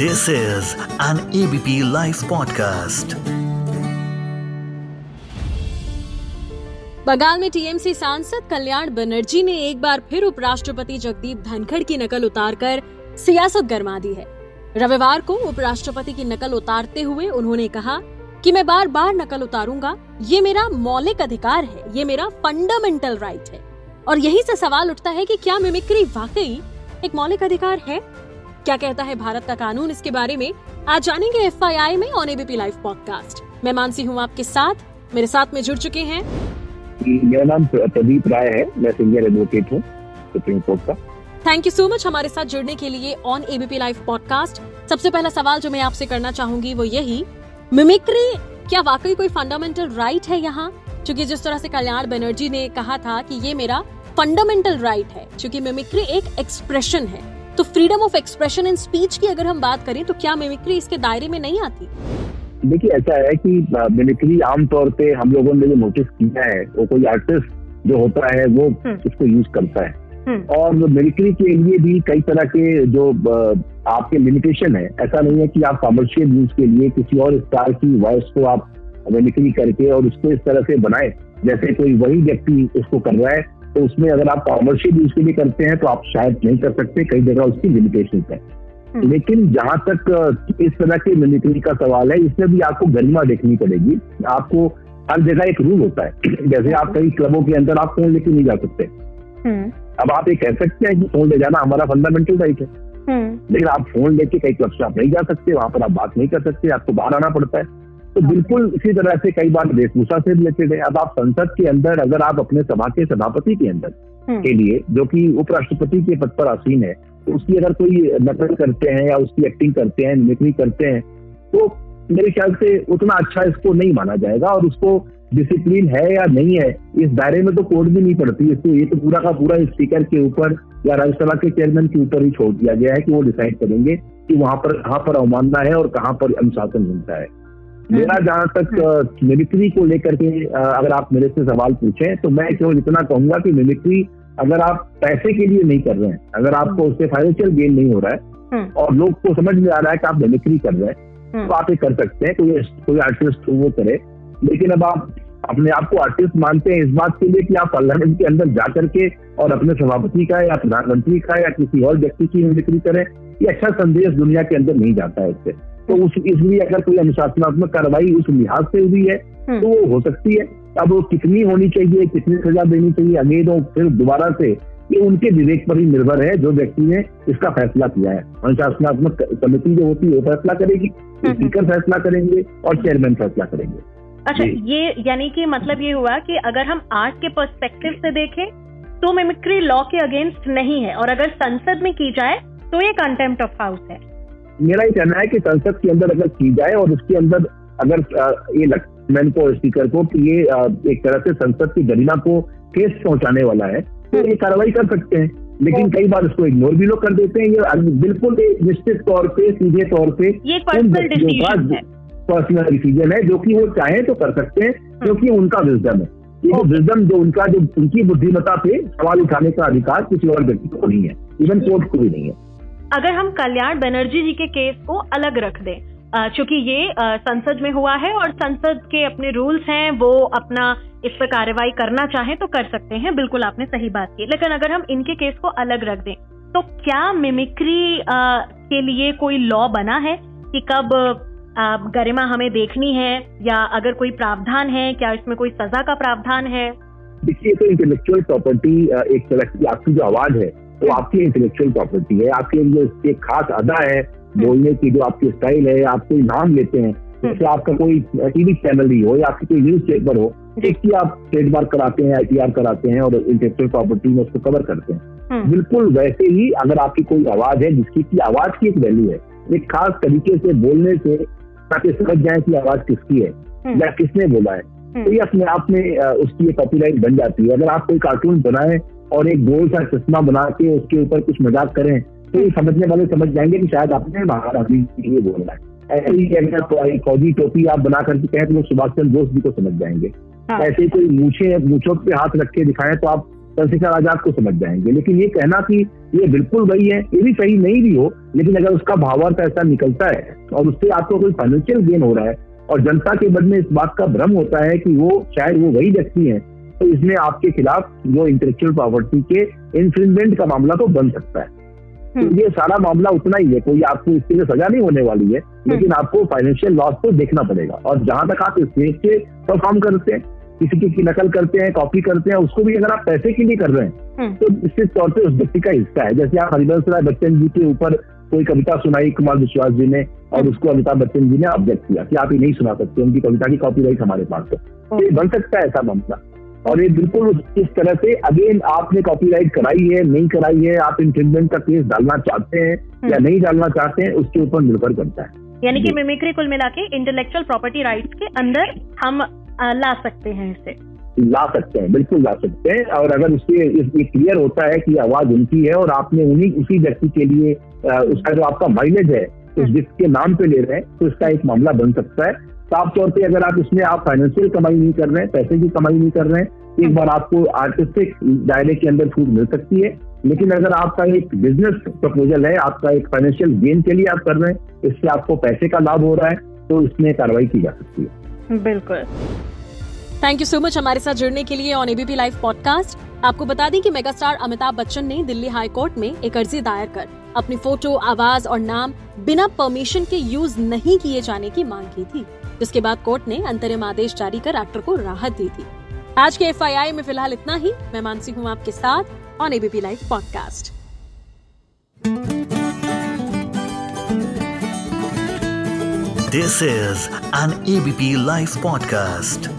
This is an ABP Life podcast. Bengal में TMC सांसद कल्याण बनर्जी ने एक बार फिर उपराष्ट्रपति जगदीप धनखड़ की नकल उतारकर सियासत गरमा दी है। रविवार को उपराष्ट्रपति की नकल उतारते हुए उन्होंने कहा कि मैं बार बार नकल उतारूँगा, ये मेरा मौलिक अधिकार है, ये मेरा फंडामेंटल राइट है। और यही से सवाल उठता है कि क्या मिमिक्री वाकई एक मौलिक अधिकार है? क्या कहता है भारत का कानून इसके बारे में? आज जानेंगे एफआईआई में ऑन एबीपी लाइव पॉडकास्ट। मैं मानसी हूँ आपके साथ। मेरे साथ में जुड़ चुके हैं। मेरा नाम प्रदीप राय है। मैं सीनियर एडवोकेट हूँ सुप्रीम कोर्ट का। थैंक यू सो मच हमारे साथ जुड़ने के लिए ऑन एबीपी लाइव पॉडकास्ट सबसे पहला सवाल जो मैं आपसे करना चाहूँगी वो यही मिमिक्री क्या वाकई कोई फंडामेंटल राइट है यहाँ? क्योंकि जिस तरह से कल्याण बनर्जी ने कहा था कि ये मेरा फंडामेंटल राइट है क्योंकि मिमिक्री एक एक्सप्रेशन है। तो freedom of expression in speech की अगर हम बात करें तो क्या मिमिक्री इसके दायरे में नहीं आती देखिए ऐसा है कि मिमिक्री आमतौर पे हम लोगों ने जो नोटिस किया है वो कोई आर्टिस्ट जो होता है वो हम्म। उसको यूज़ करता है हम्म। और मिमिक्री के लिए भी कई तरह के जो आपके लिमिटेशन है ऐसा नहीं है कि आप कॉमर्शियल यूज़ के लिए किसी और स्टार की वॉइस को आप मिमिक्री करके और उसको इस तरह से बनाए जैसे कोई वही व्यक्ति उसको कर रहा है तो उसमें अगर आप कॉमर्शियल यूज़ के लिए करते हैं तो आप शायद नहीं कर सकते कई जगह उसकी लिमिटेशन है हम्म। लेकिन जहाँ तक इस तरह की मिमिक्री का सवाल है इसमें भी आपको गरिमा देखनी पड़ेगी आपको हर जगह एक रूल होता है जैसे आप कई क्लबों के अंदर आप फ़ोन लेके नहीं जा सकते हम्म। अब आप ये कह सकते हैं कि फ़ोन ले जाना हमारा फंडामेंटल राइट है हम्म। लेकिन आप फ़ोन लेके कई क्लब से आप नहीं जा सकते वहाँ पर आप बात नहीं कर सकते आपको बाहर आना पड़ता है तो बिल्कुल इसी तरह से कई बार वेशभूषा से रिलेटेड है। अब आप संसद के अंदर अगर आप अपने सभा के सभापति के अंदर हम्म। के लिए जो कि उपराष्ट्रपति के पद पर आसीन है तो उसकी अगर कोई नकल करते हैं या उसकी एक्टिंग करते हैं मिमिक्री करते हैं तो मेरे ख्याल से उतना अच्छा इसको नहीं माना जाएगा और उसको डिसिप्लिन है या नहीं है इस दायरे में तो कोर्ट भी नहीं पड़ती। इसको ये तो पूरा का पूरा स्पीकर के ऊपर या राज्यसभा के चेयरमैन के ऊपर ही छोड़ दिया गया है कि वो डिसाइड करेंगे कि वहाँ पर कहाँ पर अवमानना है और कहाँ पर अनुशासन मिलता है। मेरा हम्म। जहाँ तक मिमिक्री को लेकर के अगर आप मेरे से सवाल पूछें तो मैं केवल इतना कहूँगा कि मिमिक्री अगर आप पैसे के लिए नहीं कर रहे हैं अगर आपको उससे फाइनेंशियल गेन नहीं हो रहा है हम्म। और लोग को समझ में आ रहा है कि आप मिमिक्री कर रहे हैं हम्म। तो आप ये कर सकते हैं कोई कोई आर्टिस्ट वो करे लेकिन अब आप अपने आप को आर्टिस्ट मानते हैं इस बात के लिए कि आप पार्लियामेंट के अंदर जा करके और अपने सभापति का या प्रधानमंत्री का या किसी और व्यक्ति की मिमिक्री करें ये अच्छा संदेश दुनिया के अंदर नहीं जाता है इससे तो उस इसलिए अगर कोई अनुशासनात्मक कार्रवाई उस लिहाज से हुई है हम्म। तो वो हो सकती है। अब वो कितनी होनी चाहिए कितनी सजा देनी चाहिए अगेन और फिर दोबारा से ये उनके विवेक पर ही निर्भर है जो व्यक्ति ने इसका फैसला किया है। अनुशासनात्मक समिति जो होती है वो फैसला करेगी हम्म। स्पीकर फैसला करेंगे और चेयरमैन फैसला करेंगे। अच्छा ये यानी कि मतलब ये हुआ कि अगर हम आर्ट के पर्सपेक्टिव से देखें तो मिमिक्री लॉ के अगेंस्ट नहीं है और अगर संसद में की जाए तो ये कंटेम्प्ट ऑफ़ हाउस है। मेरा ये कहना है कि संसद के अंदर अगर की जाए और उसके अंदर अगर ये लक्ष्मण को स्पीकर को कि ये एक तरह से संसद की गरिमा को केस पहुँचाने वाला है तो ये कार्रवाई कर सकते हैं। लेकिन कई बार इसको इग्नोर भी लोग कर देते हैं। ये बिल्कुल निश्चित तौर पे सीधे तौर पे पर्सनल डिसीज़न है। जो कि वो चाहे तो कर सकते हैं हाँ। क्योंकि उनका विजडम है। ये विजडम जो उनका जो उनकी बुद्धिमता पे सवाल उठाने का अधिकार किसी और व्यक्ति को नहीं है। इवन कोर्ट को भी नहीं है। अगर हम कल्याण बनर्जी जी के केस को अलग रख दें क्योंकि ये संसद में हुआ है और संसद के अपने रूल्स हैं, वो अपना इस पर कार्रवाई करना चाहे तो कर सकते हैं, बिल्कुल आपने सही बात की। लेकिन अगर हम इनके केस को अलग रख दें तो क्या मिमिक्री के लिए कोई लॉ बना है कि कब गरिमा हमें देखनी है या अगर कोई प्रावधान है, क्या इसमें कोई सजा का प्रावधान है? देखिए तो इंटेलेक्चुअल प्रॉपर्टी एक तरह की आपकी जो आवाज़ है वो आपकी इंटेलेक्चुअल प्रॉपर्टी है आपके जो एक खास अदा है बोलने की जो आपकी स्टाइल है आप कोई नाम लेते हैं जैसे आपका कोई टीवी चैनल ही हो या आपकी कोई न्यूज़ पेपर हो इसकी आप ट्रेडमार्क कराते हैं आई कराते हैं और इंटेलेक्चुअल प्रॉपर्टी में उसको कवर करते हैं हम्म। बिल्कुल वैसे ही अगर आपकी कोई आवाज़ है जिसकी की आवाज़ की एक वैल्यू है एक खास तरीके से बोलने से ताकि समझ जाए कि आवाज़ किसकी है हम्म। या किसने बोला है हम्म। तो ये अपने आप में उसकी एक कॉपीराइट बन जाती है अगर आप कोई कार्टून बनाए और एक गोल सा चश्मा बना के उसके ऊपर कुछ मज़ाक करें तो ये समझने वाले समझ जाएँगे कि शायद आपने महात्मा गांधी के लिए बोलना है। ऐसे ही अगर फौजी टोपी आप बना करके कहें तो लोग सुभाष चंद्र बोस जी को समझ जाएँगे। हाँ। ऐसे कोई मूछे मूछों पे हाथ रख के दिखाएँ तो आप चंद्रशेखर आज़ाद को समझ जाएँगे। लेकिन ये कहना कि ये बिल्कुल वही है ये भी सही नहीं भी हो लेकिन अगर उसका भावार्थ ऐसा निकलता है और उससे आपको कोई फाइनेंशियल गेन हो रहा है और जनता के मन में इस बात का भ्रम होता है कि वो शायद वो वही व्यक्ति है तो इसमें आपके खिलाफ जो इंटेलेक्चुअल प्रॉपर्टी के इंफ्रिंजमेंट का मामला तो बन सकता है। तो हम्म। ये सारा मामला उतना ही है कोई आपको इसके लिए सजा नहीं होने वाली है हम्म। लेकिन आपको फाइनेंशियल लॉस तो देखना पड़ेगा। और जहाँ तक आप स्टेज से परफॉर्म करते हैं किसी की नकल करते हैं कॉपी करते हैं उसको भी अगर आप पैसे के लिए कर रहे हैं हम्म। तो निश्चित तौर पर उस व्यक्ति का हिस्सा है। जैसे आप हरिवंश राय बच्चन जी के ऊपर कोई कविता सुनाई कुमार विश्वास जी ने और उसको अमिताभ बच्चन जी ने ऑब्जेक्ट किया कि आप ये नहीं सुना सकते उनकी कविता की कॉपीराइट हमारे पास है। तो ये बन सकता है ऐसा मामला। और ये बिल्कुल इस तरह से अगेन आपने कॉपीराइट कराई है नहीं कराई है आप इंफ्रिंजमेंट का केस डालना चाहते हैं या हम्म। नहीं डालना चाहते हैं उसके ऊपर निर्भर करता है। यानी कि मिमिक्री कुल मिला के इंटेलेक्चुअल प्रॉपर्टी राइट्स के अंदर हम ला सकते हैं इसे। ला सकते हैं बिल्कुल ला सकते हैं। और अगर उसके ये क्लियर होता है कि आवाज़ उनकी है और आपने उन्हीं उसी व्यक्ति के लिए उसका जो आपका माइलेज है उस हम्म। जिसके नाम पे ले रहे हैं तो इसका एक मामला बन सकता है। साफ़ तौर पे अगर आप इसमें आप फाइनेंशियल कमाई नहीं कर रहे हैं, पैसे की कमाई नहीं कर रहे हैं, एक बार आपको आर्टिस्टिक दायरे के अंदर छूट मिल सकती है। लेकिन अगर आपका एक बिज़नेस प्रपोजल है, आपका एक फाइनेंशियल गेन के लिए आप कर रहे हैं, इससे आपको पैसे का लाभ हो रहा है तो इसमें कार्रवाई की जा सकती है। बिल्कुल। थैंक यू सो मच हमारे साथ जुड़ने के लिए ऑन एबीपी लाइव पॉडकास्ट आपको बता दें कि मेगास्टार अमिताभ बच्चन ने दिल्ली हाई कोर्ट में एक अर्जी दायर कर। अपनी फ़ोटो आवाज़ और नाम बिना परमिशन के यूज़ नहीं किए जाने की मांग की थी। जिसके बाद कोर्ट ने अंतरिम आदेश जारी कर एक्टर को राहत दी थी। आज के एफआईआई में फ़िलहाल इतना ही। मैं मानसी हूँ आपके साथ on ABP live podcast this is an ABP live podcast